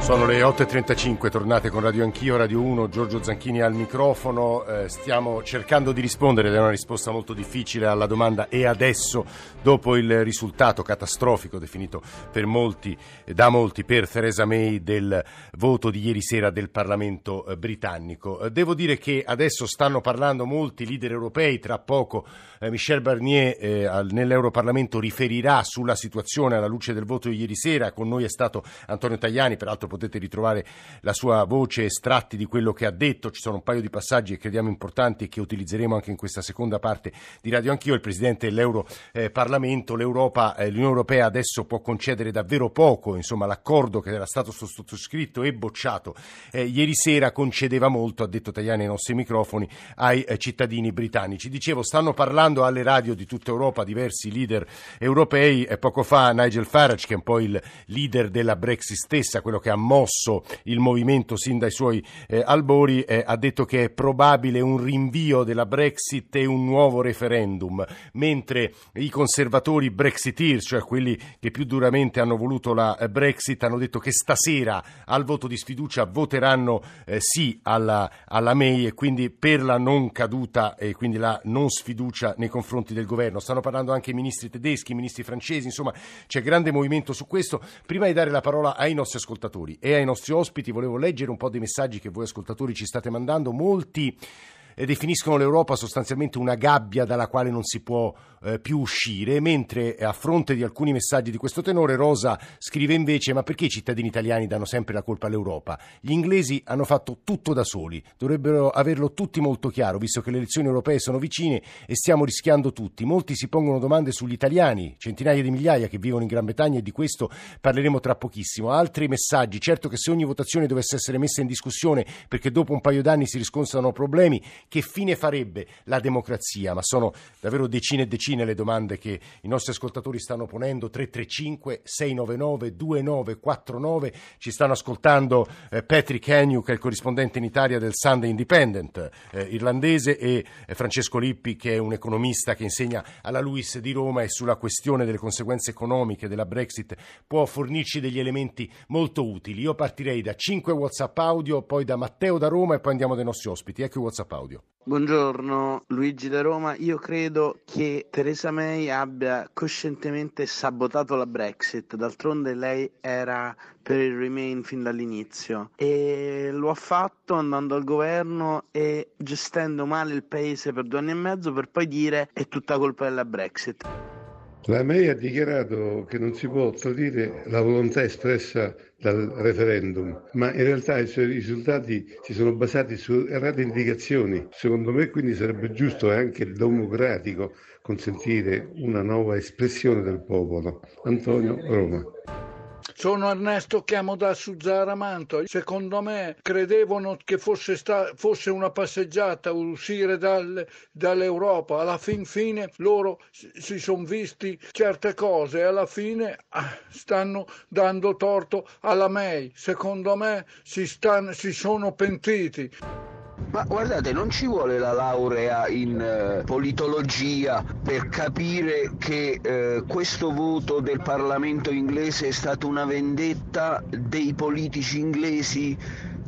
Sono le 8.35, tornate con Radio Anch'io, Radio 1, Giorgio Zanchini al microfono. Eh, stiamo cercando di rispondere ed è una risposta molto difficile alla domanda e adesso, dopo il risultato catastrofico definito molti, da molti per Theresa May del voto di ieri sera del Parlamento eh, britannico. Eh, devo dire che adesso stanno parlando molti leader europei, tra poco eh, Michel Barnier eh, nell'Europarlamento riferirà sulla situazione alla luce del voto di ieri sera, con noi è stato Antonio Tajani, peraltro potete ritrovare la sua voce, estratti di quello che ha detto. Ci sono un paio di passaggi che crediamo importanti e che utilizzeremo anche in questa seconda parte di Radio Anch'io. Il Presidente dell'Europarlamento, l'Europa, eh, l'Unione Europea adesso può concedere davvero poco, insomma l'accordo che era stato sottoscritto e bocciato eh, ieri sera concedeva molto, ha detto Tajani ai nostri microfoni, ai eh, cittadini britannici. Dicevo, stanno parlando alle radio di tutta Europa diversi leader europei e poco fa Nigel Farage, che è un po' il leader della Brexit stessa, quello che ha mosso il movimento sin dai suoi eh, albori, eh, ha detto che è probabile un rinvio della Brexit e un nuovo referendum, mentre i conservatori brexiteers, cioè quelli che più duramente hanno voluto la eh, Brexit, hanno detto che stasera al voto di sfiducia voteranno eh, sì alla, alla May e quindi per la non caduta e quindi la non sfiducia nei confronti del governo. Stanno parlando anche i ministri tedeschi, i ministri francesi, insomma c'è grande movimento su questo. Prima di dare la parola ai nostri ascoltatori, ascoltatori e ai nostri ospiti. Volevo leggere un po' dei messaggi che voi ascoltatori ci state mandando. Molti definiscono l'Europa sostanzialmente una gabbia dalla quale non si può eh, più uscire, mentre a fronte di alcuni messaggi di questo tenore Rosa scrive invece ma perché i cittadini italiani danno sempre la colpa all'Europa? Gli inglesi hanno fatto tutto da soli, dovrebbero averlo tutti molto chiaro, visto che le elezioni europee sono vicine e stiamo rischiando tutti. Molti si pongono domande sugli italiani, centinaia di migliaia che vivono in Gran Bretagna e di questo parleremo tra pochissimo. Altri messaggi, certo che se ogni votazione dovesse essere messa in discussione perché dopo un paio d'anni si riscontrano problemi, che fine farebbe la democrazia? Ma sono davvero decine e decine le domande che i nostri ascoltatori stanno ponendo. 335 699 2949. Ci stanno ascoltando eh, Patrick Henry, che è il corrispondente in Italia del Sunday Independent eh, irlandese, e eh, Francesco Lippi, che è un economista che insegna alla Luis di Roma e sulla questione delle conseguenze economiche della Brexit può fornirci degli elementi molto utili. Io partirei da 5 WhatsApp audio, poi da Matteo da Roma e poi andiamo dai nostri ospiti. Ecco i WhatsApp audio. Buongiorno Luigi da Roma, io credo che Theresa May abbia coscientemente sabotato la Brexit, d'altronde lei era per il Remain fin dall'inizio. E lo ha fatto andando al governo e gestendo male il paese per due anni e mezzo per poi dire è tutta colpa della Brexit. La May ha dichiarato che non si può tradire la volontà espressa dal referendum, ma in realtà i suoi risultati si sono basati su errate indicazioni. Secondo me quindi sarebbe giusto e anche democratico consentire una nuova espressione del popolo. Antonio Roma. Sono Ernesto, chiamo da Suzzara Manto. Secondo me credevano che fosse, sta- fosse una passeggiata uscire dal- dall'Europa. Alla fin fine loro si sono visti certe cose e alla fine ah, stanno dando torto alla May. Secondo me si, stan- si sono pentiti. Ma guardate, non ci vuole la laurea in eh, politologia per capire che eh, questo voto del Parlamento inglese è stata una vendetta dei politici inglesi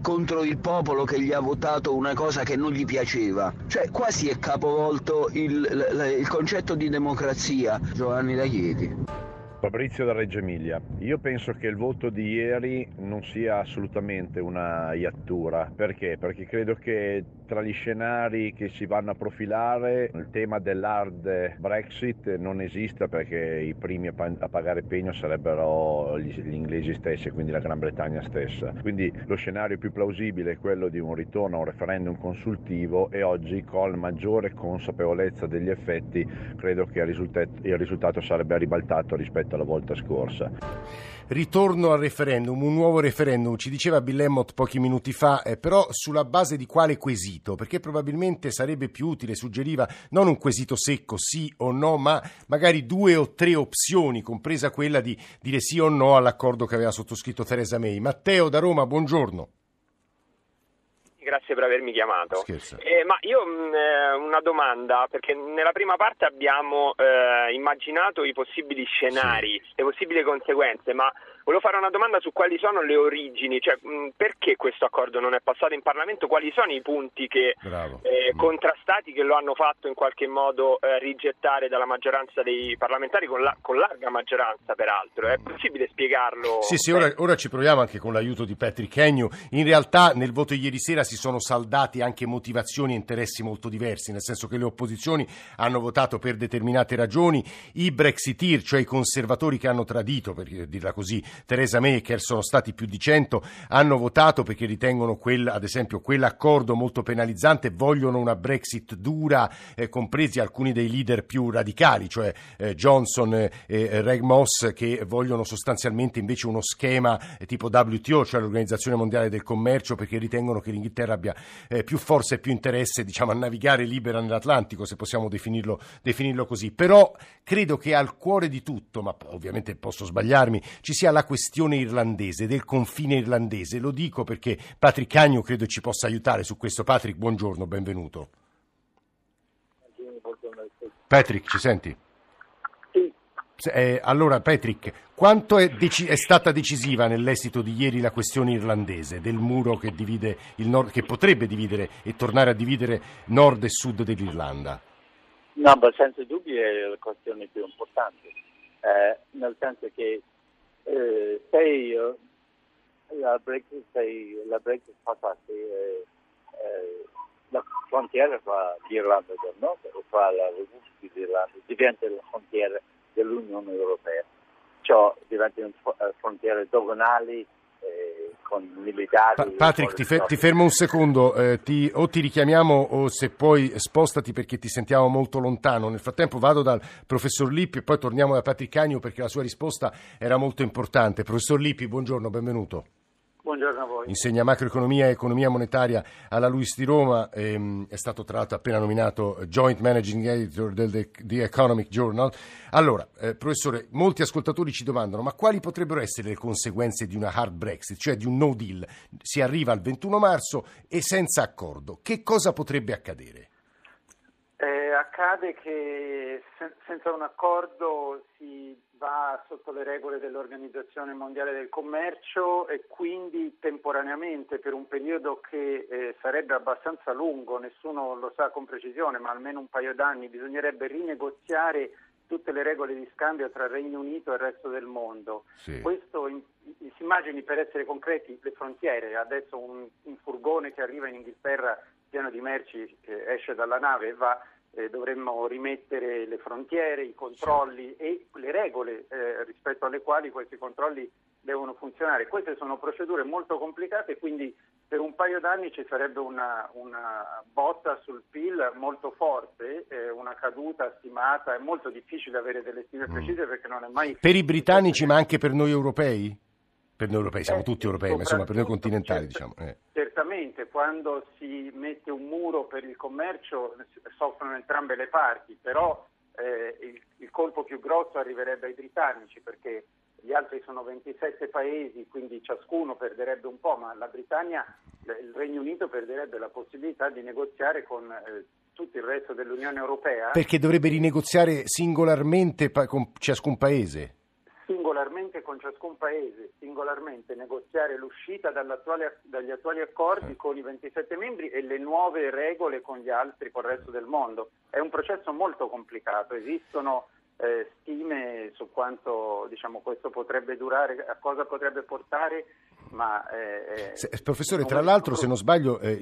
contro il popolo che gli ha votato una cosa che non gli piaceva. Cioè quasi è capovolto il, il, il concetto di democrazia. Giovanni da Chieti. Fabrizio da Reggio Emilia, io penso che il voto di ieri non sia assolutamente una iattura, perché? Perché credo che tra gli scenari che si vanno a profilare il tema dell'hard Brexit non esista perché i primi a pagare pegno sarebbero gli, inglesi stessi, quindi la Gran Bretagna stessa. Quindi lo scenario più plausibile è quello di un ritorno a un referendum consultivo e oggi con maggiore consapevolezza degli effetti credo che il risultato, il risultato sarebbe ribaltato rispetto rispetto alla volta scorsa. Ritorno al referendum, un nuovo referendum, ci diceva Bill Emmott pochi minuti fa, eh, però sulla base di quale quesito? Perché probabilmente sarebbe più utile, suggeriva, non un quesito secco, sì o no, ma magari due o tre opzioni, compresa quella di dire sì o no all'accordo che aveva sottoscritto Theresa May. Matteo da Roma, buongiorno. Grazie per avermi chiamato. Eh, ma io mh, eh, una domanda, perché nella prima parte abbiamo eh, immaginato i possibili scenari, le possibili conseguenze, ma volevo fare una domanda su quali sono le origini, cioè mh, perché questo accordo non è passato in Parlamento, quali sono i punti che, eh, Mm. contrastati che lo hanno fatto in qualche modo eh, rigettare dalla maggioranza dei parlamentari, con, la- con larga maggioranza peraltro. È possibile spiegarlo? Sì, sì, ora, ora ci proviamo anche con l'aiuto di Patrick Agnew. In realtà nel voto ieri sera si sono saldati anche motivazioni e interessi molto diversi, nel senso che le opposizioni hanno votato per determinate ragioni, i Brexiteer, cioè i conservatori che hanno tradito, per dirla così, Theresa May, che sono stati più di 100, hanno votato perché ritengono quel, ad esempio quell'accordo molto penalizzante, vogliono una Brexit dura, eh, compresi alcuni dei leader più radicali, cioè eh, Johnson eh, e Reg Moss, che vogliono sostanzialmente invece uno schema eh, tipo WTO, cioè l'Organizzazione Mondiale del Commercio, perché ritengono che l'Inghilterra abbia eh, più forza e più interesse diciamo, a navigare libera nell'Atlantico, se possiamo definirlo, definirlo così. Però credo che al cuore di tutto, ma ovviamente posso sbagliarmi, ci sia la questione irlandese, del confine irlandese. Lo dico perché Patrick Agnew credo ci possa aiutare su questo. Patrick, buongiorno, benvenuto. Patrick, ci senti? Se- eh, allora, Patrick, quanto è, deci- è stata decisiva nell'esito di ieri la questione irlandese del muro che, divide il nord, che potrebbe dividere e tornare a dividere nord e sud dell'Irlanda? No, ma senza dubbio è la questione più importante, eh, nel senso che eh, eh, la Brexit, se la Brexit eh, eh, la frontiera tra l'Irlanda del Nord e tra la Repubblica d'Irlanda diventa la frontiera dell'Unione Europea, ciò diventano eh, frontiere doganali eh, con militari. Pa- Patrick, ti, fe- ti fermo un secondo, eh, ti- o ti richiamiamo o se puoi spostati perché ti sentiamo molto lontano. Nel frattempo vado dal professor Lippi e poi torniamo da Patrick Agnew perché la sua risposta era molto importante. Professor Lippi, buongiorno, benvenuto. Buongiorno a voi. Insegna macroeconomia e economia monetaria alla Luis di Roma, ehm, è stato tra l'altro appena nominato Joint Managing Editor del The, The Economic Journal. Allora, eh, professore, molti ascoltatori ci domandano ma quali potrebbero essere le conseguenze di una hard Brexit, cioè di un no deal? Si arriva al 21 marzo e senza accordo. Che cosa potrebbe accadere? Eh, accade che se- senza un accordo si va sotto le regole dell'Organizzazione Mondiale del Commercio e quindi temporaneamente per un periodo che eh, sarebbe abbastanza lungo, nessuno lo sa con precisione, ma almeno un paio d'anni, bisognerebbe rinegoziare tutte le regole di scambio tra il Regno Unito e il resto del mondo. Sì. Questo in- si immagini per essere concreti le frontiere, adesso un, un furgone che arriva in Inghilterra pieno di merci che esce dalla nave e va, eh, dovremmo rimettere le frontiere, i controlli e le regole eh, rispetto alle quali questi controlli devono funzionare. Queste sono procedure molto complicate, quindi per un paio d'anni ci sarebbe una, una botta sul PIL molto forte, eh, una caduta stimata, è molto difficile avere delle stime precise perché non è mai... Per i britannici ma anche per noi europei? Per noi europei, siamo Eh, tutti europei, ma insomma per noi continentali certo, diciamo. eh. Certamente, quando si mette un muro per il commercio soffrono entrambe le parti, però eh, il, il colpo più grosso arriverebbe ai britannici perché gli altri sono 27 paesi, quindi ciascuno perderebbe un po', ma la Britannia, il Regno Unito perderebbe la possibilità di negoziare con eh, tutto il resto dell'Unione Europea. Perché dovrebbe rinegoziare singolarmente pa- con ciascun paese? Singolarmente con ciascun paese, singolarmente negoziare l'uscita dagli attuali accordi con i 27 membri e le nuove regole con gli altri, con il resto del mondo. È un processo molto complicato, esistono eh, stime su quanto diciamo, questo potrebbe durare, a cosa potrebbe portare, ma... eh, Se- professore, tra l'altro, se non sbaglio, eh,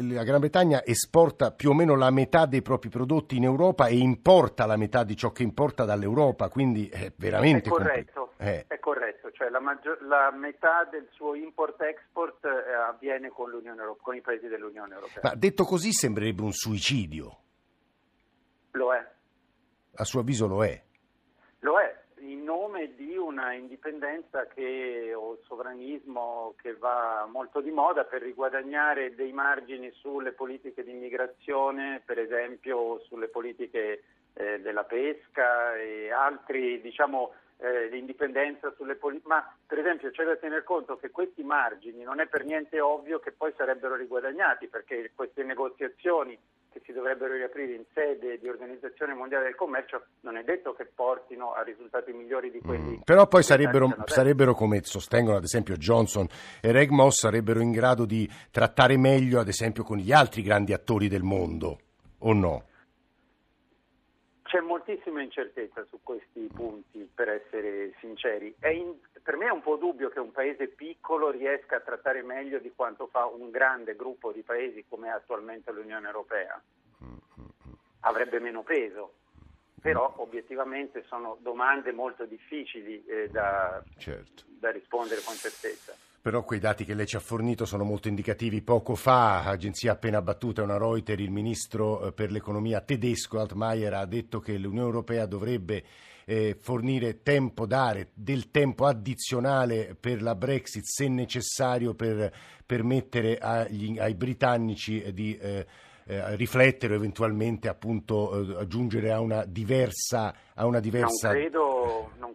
la Gran Bretagna esporta più o meno la metà dei propri prodotti in Europa e importa la metà di ciò che importa dall'Europa, quindi è veramente È corretto, compli- eh. è corretto, cioè la, maggior- la metà del suo import-export eh, avviene con, l'Unione Euro- con i paesi dell'Unione Europea. Ma detto così sembrerebbe un suicidio. Lo è. A suo avviso lo è. Lo è, in nome di indipendenza che, o sovranismo che va molto di moda per riguadagnare dei margini sulle politiche di immigrazione, per esempio sulle politiche eh, della pesca e altri diciamo, eh, l'indipendenza sulle politiche, ma per esempio c'è da tener conto che questi margini non è per niente ovvio che poi sarebbero riguadagnati perché queste negoziazioni che si dovrebbero riaprire in sede di Organizzazione Mondiale del Commercio non è detto che portino a risultati migliori di quelli. Mm, però poi sarebbero, sarebbero, come sostengono ad esempio Johnson e Reg Moss, sarebbero in grado di trattare meglio ad esempio con gli altri grandi attori del mondo, o no? C'è moltissima incertezza su questi punti, per essere sinceri. In, per me è un po' dubbio che un paese piccolo riesca a trattare meglio di quanto fa un grande gruppo di paesi come è attualmente l'Unione Europea. Avrebbe meno peso, però obiettivamente sono domande molto difficili eh, da, certo. da rispondere con certezza. Però quei dati che lei ci ha fornito sono molto indicativi. Poco fa, agenzia appena battuta, una Reuters, il ministro eh, per l'economia tedesco Altmaier ha detto che l'Unione Europea dovrebbe eh, fornire tempo, dare del tempo addizionale per la Brexit se necessario per permettere agli, ai britannici di eh, eh, riflettere o eventualmente appunto eh, giungere a una diversa... A una diversa... Non credo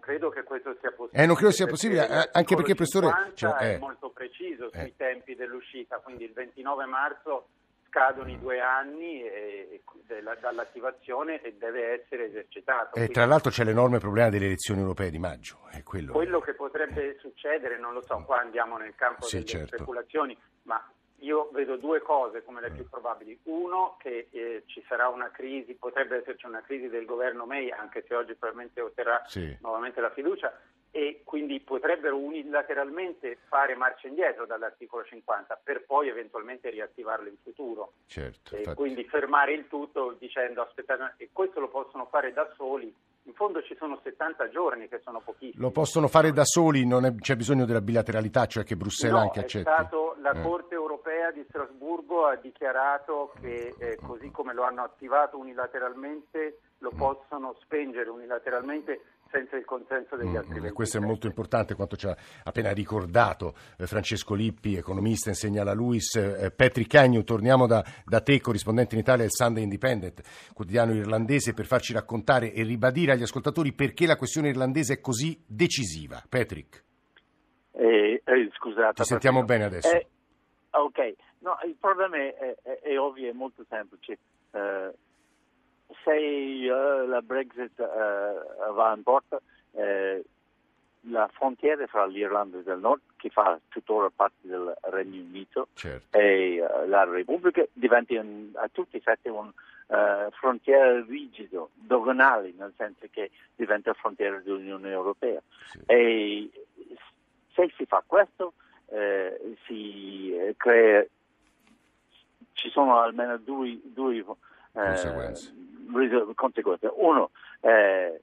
credo che questo sia possibile. Eh, non credo sia possibile, perché anche perché professore... Cioè, è eh. molto preciso sui eh. tempi dell'uscita, quindi il 29 marzo scadono i due anni e, della, dall'attivazione e deve essere esercitato. E tra l'altro c'è l'enorme problema delle elezioni europee di maggio. Quello, quello, che potrebbe eh. succedere, non lo so, qua andiamo nel campo sì, delle certo. speculazioni, ma io vedo due cose come le più probabili. Uno, che eh, ci sarà una crisi, potrebbe esserci una crisi del governo May, anche se oggi probabilmente otterrà sì. nuovamente la fiducia, e quindi potrebbero unilateralmente fare marcia indietro dall'articolo 50 per poi eventualmente riattivarlo in futuro. Certo, e quindi fermare il tutto dicendo aspettate, e questo lo possono fare da soli in fondo ci sono 70 giorni che sono pochissimi. Lo possono fare da soli, non è, c'è bisogno della bilateralità, cioè che Bruxelles no, anche accetti. Stato, la eh. Corte europea di Strasburgo ha dichiarato che eh, così come lo hanno attivato unilateralmente lo mm. possono spengere unilateralmente senza il consenso degli mm, altri 27. Questo è molto importante quanto ci ha appena ricordato eh, Francesco Lippi, economista, insegna alla LUIS. Eh, Patrick Agnew, torniamo da, da, te, corrispondente in Italia del Sunday Independent, quotidiano irlandese, per farci raccontare e ribadire agli ascoltatori perché la questione irlandese è così decisiva. Patrick. Eh, eh, scusate. Ti sentiamo bene adesso. Eh, ok, no, il problema è, è, è ovvio, è molto semplice. Uh, se uh, la Brexit uh, va in porta, uh, la frontiera fra l'Irlanda del Nord, che fa tuttora parte del Regno Unito, certo. e la Repubblica, diventa in, a tutti gli effetti una frontiera rigida, doganale, nel senso che diventa frontiera dell'Unione Europea. Sì. E se si fa questo, si crea, ci sono almeno due, due conseguenze conseguenze. Uno, eh,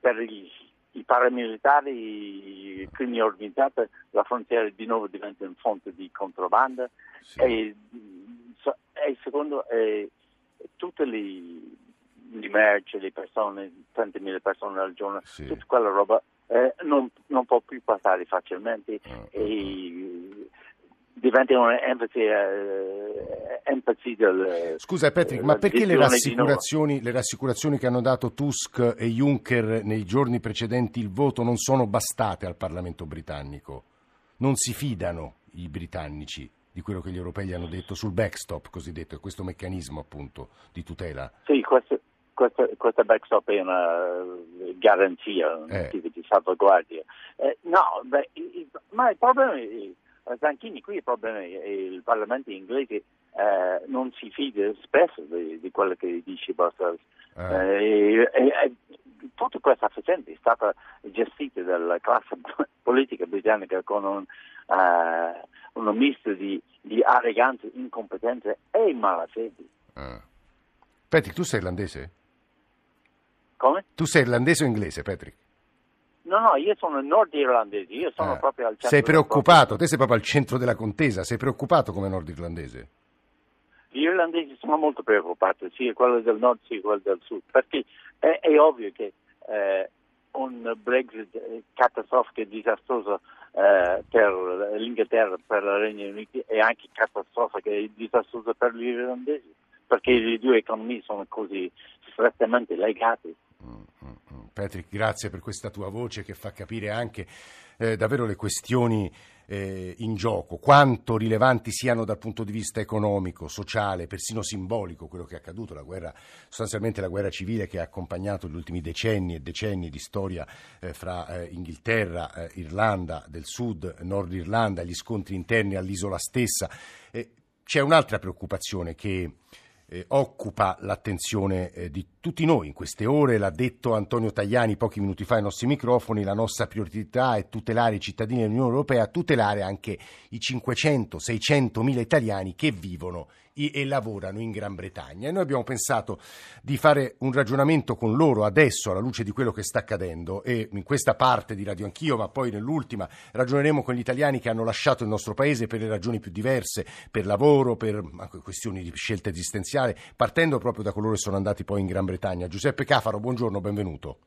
per gli, i paramilitari, i crimini organizzati, la frontiera di nuovo diventa un fonte di contrabbando sì. e, e secondo, eh, tutte le, le merci, le persone, 30.000 persone al giorno, sì. tutta quella roba eh, non, non, può più passare facilmente uh-huh. e diventa un'empathy uh, empathy del... Scusa Patrick, ma perché le rassicurazioni, le rassicurazioni che hanno dato Tusk e Juncker nei giorni precedenti il voto non sono bastate al Parlamento britannico? Non si fidano i britannici di quello che gli europei hanno detto sul backstop cosiddetto, questo meccanismo appunto di tutela? Sì, questo, questo, questa backstop è una garanzia, eh. di salvaguardia. Eh, no, beh, ma il problema è Zanchini, qui il problema è che il Parlamento inglese eh, non si fida spesso di, di quello che dice Brussels. Eh. Eh, tutta questa faccenda è stata gestita dalla classe politica britannica con un, uh, un misto di, di, arroganza, incompetenza e malafede. Ah. Patrick, tu sei irlandese? Come? Tu sei irlandese o inglese, Patrick? No, no, io sono nord irlandese, io sono ah. proprio al centro. Sei preoccupato, te sei proprio al centro della contesa, sei preoccupato come nord irlandese? Gli irlandesi sono molto preoccupati, sia quello del nord sia quello del sud, perché è, è ovvio che eh, un Brexit catastrofico e disastroso eh, per l'Inghilterra, per il Regno Unito è anche catastrofico e disastroso per gli irlandesi, perché le due economie sono così strettamente legate. Patrick, grazie per questa tua voce che fa capire anche eh, davvero le questioni eh, in gioco, quanto rilevanti siano dal punto di vista economico, sociale, persino simbolico quello che è accaduto, la guerra, sostanzialmente la guerra civile che ha accompagnato gli ultimi decenni e decenni di storia eh, fra eh, Inghilterra, eh, Irlanda del Sud, Nord Irlanda, gli scontri interni all'isola stessa. c'è un'altra preoccupazione che eh, occupa l'attenzione eh, di tutti noi. In queste ore, l'ha detto Antonio Tajani pochi minuti fa ai nostri microfoni, la nostra priorità è tutelare i cittadini dell'Unione Europea, tutelare anche i 500-600 mila italiani che vivono e lavorano in Gran Bretagna. E noi abbiamo pensato di fare un ragionamento con loro adesso alla luce di quello che sta accadendo e in questa parte di Radio Anch'io, ma poi nell'ultima ragioneremo con gli italiani che hanno lasciato il nostro paese per le ragioni più diverse, per lavoro, per questioni di scelta esistenziale, partendo proprio da coloro che sono andati poi in Gran Bretagna. Giuseppe Cafaro, buongiorno, benvenuto.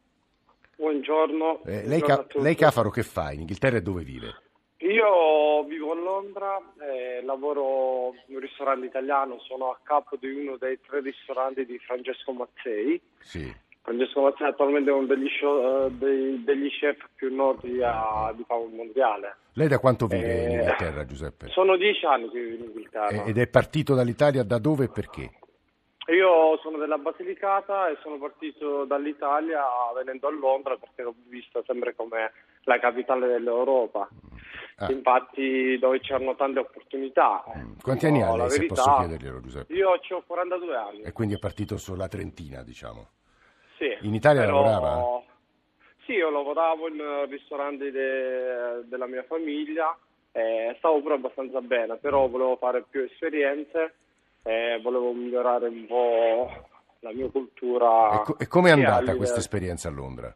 Buongiorno. Eh, lei, buongiorno lei Cafaro che fa? In Inghilterra e dove vive? Io vivo a Londra, eh, lavoro in un ristorante italiano, sono a capo di uno dei tre ristoranti di Francesco Mazzei. Sì. Francesco Mazzei è attualmente uno degli, show, uh, dei, degli, chef più noti a, di fama mondiale. Lei da quanto vive eh, in Inghilterra, Giuseppe? Sono dieci anni che vivo in Inghilterra. ed è partito dall'Italia da dove e perché? Io sono della Basilicata e sono partito dall'Italia venendo a Londra perché l'ho vista sempre come la capitale dell'Europa. Ah. Infatti dove c'erano tante opportunità. Mm. Quanti anni ha lei, se posso chiederglielo Giuseppe? Io ho 42 anni. E quindi è partito sulla Trentina, diciamo. Sì. In Italia però... lavorava? Sì, io lavoravo in ristoranti de... della mia famiglia, eh, stavo pure abbastanza bene, però volevo fare più esperienze, eh, volevo migliorare un po' la mia cultura. E, co- e come è andata questa esperienza a Londra?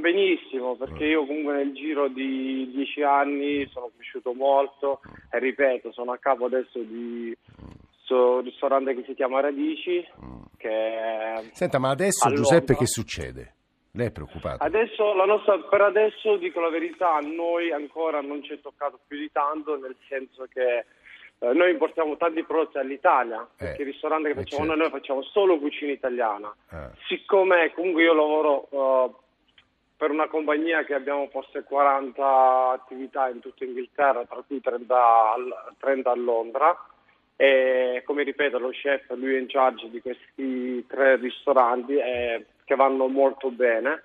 Benissimo, perché io comunque nel giro di dieci anni sono cresciuto molto e ripeto, sono a capo adesso di questo ristorante che si chiama Radici. Che Senta, ma adesso Giuseppe che succede? Lei è preoccupato? Adesso, nostra, per adesso, dico la verità, a noi ancora non ci è toccato più di tanto, nel senso che eh, noi importiamo tanti prodotti all'Italia, eh, perché il ristorante che facciamo certo. noi facciamo solo cucina italiana. Eh. Siccome comunque io lavoro uh, per una compagnia che abbiamo forse 40 attività in tutta Inghilterra, tra cui 30, 30 a Londra. E come ripeto, lo chef lui è in charge di questi tre ristoranti eh, che vanno molto bene.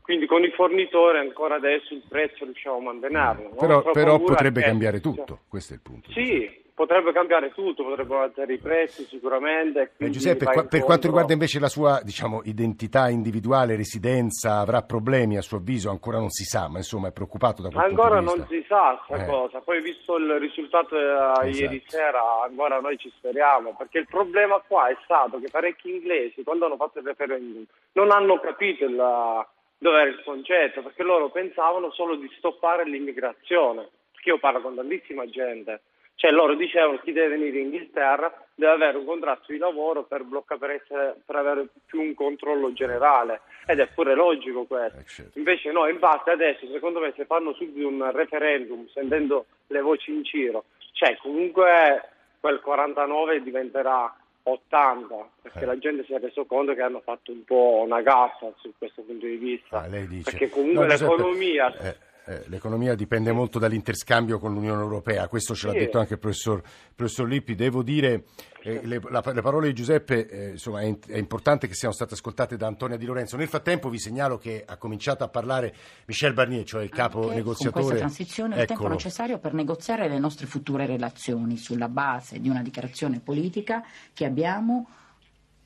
Quindi con i fornitori ancora adesso il prezzo riusciamo a mantenerlo. Però, però potrebbe cambiare tutto, questo è il punto. Sì, potrebbe cambiare tutto, potrebbero alzare i prezzi sicuramente. Eh, Giuseppe, qua, per quanto riguarda invece la sua diciamo, identità individuale, residenza, avrà problemi a suo avviso? Ancora non si sa, ma insomma è preoccupato da quel Ancora non si sa questa eh. cosa, poi visto il risultato eh, esatto. ieri sera, ancora noi ci speriamo, perché il problema qua è stato che parecchi inglesi, quando hanno fatto il referendum, non hanno capito il, dove era il concetto, perché loro pensavano solo di stoppare l'immigrazione, perché io parlo con tantissima gente cioè loro dicevano chi deve venire in Inghilterra deve avere un contratto di lavoro per, blocca, per, essere, per avere più un controllo generale ed è pure logico questo. Eh, certo. Invece no, infatti adesso secondo me se fanno subito un referendum sentendo le voci in giro, cioè comunque quel 49 diventerà 80 perché eh. la gente si è reso conto che hanno fatto un po' una gaffa su questo punto di vista. Ah, perché comunque no, l'economia... Eh eh, l'economia dipende molto dall'interscambio con l'Unione Europea, questo ce l'ha detto anche il professor, professor Lippi. Devo dire, eh, le, la, le, parole di Giuseppe, eh, insomma, è, è, importante che siano state ascoltate da Antonia Di Lorenzo. Nel frattempo vi segnalo che ha cominciato a parlare Michel Barnier, cioè il capo anche negoziatore. Con questa transizione il tempo necessario per negoziare le nostre future relazioni sulla base di una dichiarazione politica che abbiamo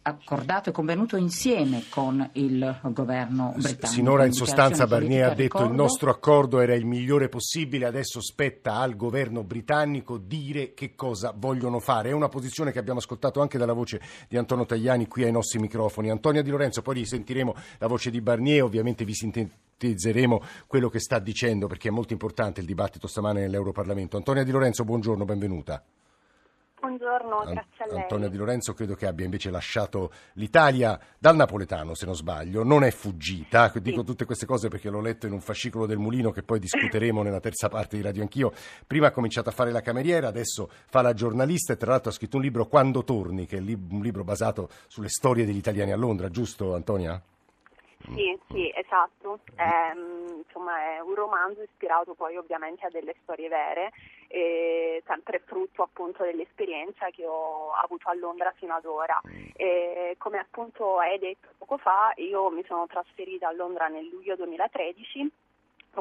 accordato e convenuto insieme con il governo britannico. Sinora in sostanza Barnier ha detto ricordo... il nostro accordo era il migliore possibile, adesso spetta al governo britannico dire che cosa vogliono fare. È una posizione che abbiamo ascoltato anche dalla voce di Antonio Tajani qui ai nostri microfoni. Antonia Di Lorenzo, poi risentiremo la voce di Barnier, ovviamente vi sintetizzeremo quello che sta dicendo perché è molto importante il dibattito stamane nell'Europarlamento. Antonia Di Lorenzo, buongiorno, benvenuta. Buongiorno, grazie a lei. Antonio Di Lorenzo credo che abbia invece lasciato l'Italia dal napoletano, se non sbaglio, non è fuggita. Dico tutte queste cose perché l'ho letto in un fascicolo del Mulino che poi discuteremo nella terza parte di Radio Anch'io. Prima ha cominciato a fare la cameriera, adesso fa la giornalista e tra l'altro ha scritto un libro Quando torni, che è un libro basato sulle storie degli italiani a Londra, giusto Antonia? sì, sì, esatto. È, insomma, è un romanzo ispirato poi ovviamente a delle storie vere, e sempre frutto appunto dell'esperienza che ho avuto a Londra fino ad ora. E, come appunto hai detto poco fa, io mi sono trasferita a Londra nel luglio 2013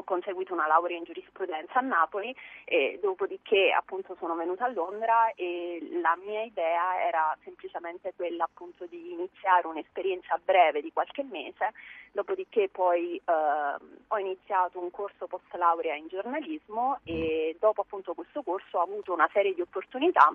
ho conseguito una laurea in giurisprudenza a Napoli e dopodiché appunto sono venuta a Londra e la mia idea era semplicemente quella appunto di iniziare un'esperienza breve di qualche mese, dopodiché poi eh, ho iniziato un corso post laurea in giornalismo e dopo appunto questo corso ho avuto una serie di opportunità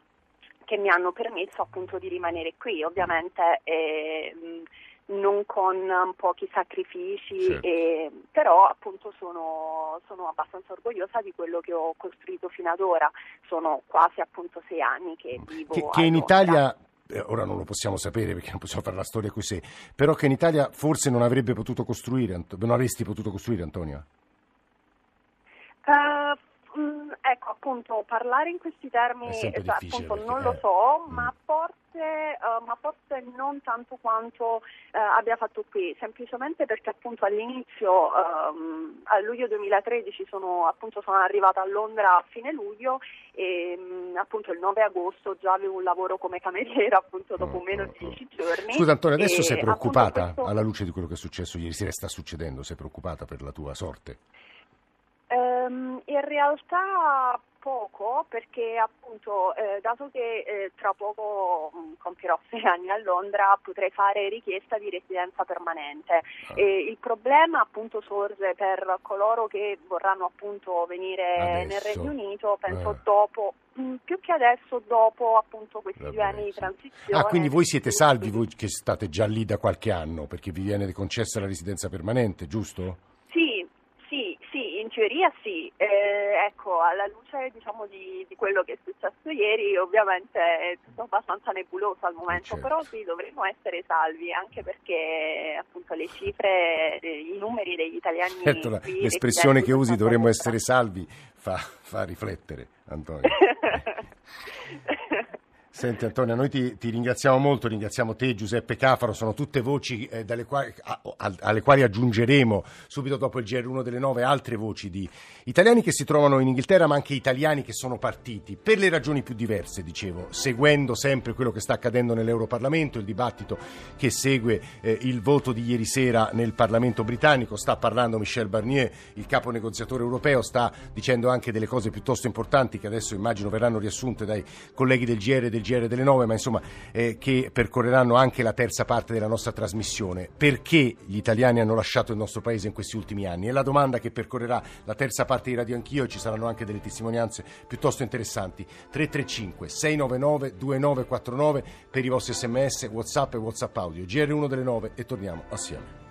che mi hanno permesso appunto di rimanere qui. Ovviamente eh, non con pochi sacrifici, certo. e, però appunto sono, sono, abbastanza orgogliosa di quello che ho costruito fino ad ora. Sono quasi appunto sei anni che vivo. Che, che in Italia eh, ora non lo possiamo sapere perché non possiamo fare la storia così, però che in Italia forse non avrebbe potuto costruire, non avresti potuto costruire Antonia? Uh, ecco, appunto, parlare in questi termini appunto, non lo so, mm. ma, forse, uh, ma, forse, non tanto quanto uh, abbia fatto qui, semplicemente perché appunto all'inizio, um, a luglio 2013, sono, appunto, sono arrivata a Londra a fine luglio e um, appunto il 9 agosto già avevo un lavoro come cameriera appunto dopo mm, meno di 10 giorni. Scusa Antonio, adesso e, sei preoccupata questo... alla luce di quello che è successo ieri sera, sta succedendo, sei preoccupata per la tua sorte? Um, in realtà poco perché appunto eh, dato che eh, tra poco mh, mm, compierò sei anni a Londra potrei fare richiesta di residenza permanente ah. e il problema appunto sorge per coloro che vorranno appunto venire adesso. nel Regno Unito penso eh. dopo mh, mm, più che adesso dopo appunto questi due anni di transizione ah quindi voi siete salvi voi che state già lì da qualche anno perché vi viene concessa la residenza permanente giusto? Teoria sì, eh, ecco, alla luce diciamo, di, di, quello che è successo ieri ovviamente è tutto abbastanza nebuloso al momento, certo. però sì, dovremmo essere salvi anche perché appunto le cifre, i numeri degli italiani... Certo, la, l'espressione che usi dovremmo essere salvi fa, fa riflettere, Antonio. Senti Antonio, noi ti, ti, ringraziamo molto, ringraziamo te Giuseppe Cafaro, sono tutte voci eh, quali, a, a, alle quali aggiungeremo subito dopo il GR1 delle 9 altre voci di italiani che si trovano in Inghilterra ma anche italiani che sono partiti per le ragioni più diverse, dicevo, seguendo sempre quello che sta accadendo nell'Europarlamento, il dibattito che segue eh, il voto di ieri sera nel Parlamento britannico, sta parlando Michel Barnier, il capo negoziatore europeo, sta dicendo anche delle cose piuttosto importanti che adesso immagino verranno riassunte dai colleghi del GR e del GR delle 9, ma insomma eh, che percorreranno anche la terza parte della nostra trasmissione. Perché gli italiani hanno lasciato il nostro paese in questi ultimi anni? È la domanda che percorrerà la terza parte di Radio Anch'io e ci saranno anche delle testimonianze piuttosto interessanti. 335 699 2949 per i vostri sms, whatsapp e whatsapp audio. GR1 delle 9 e torniamo assieme.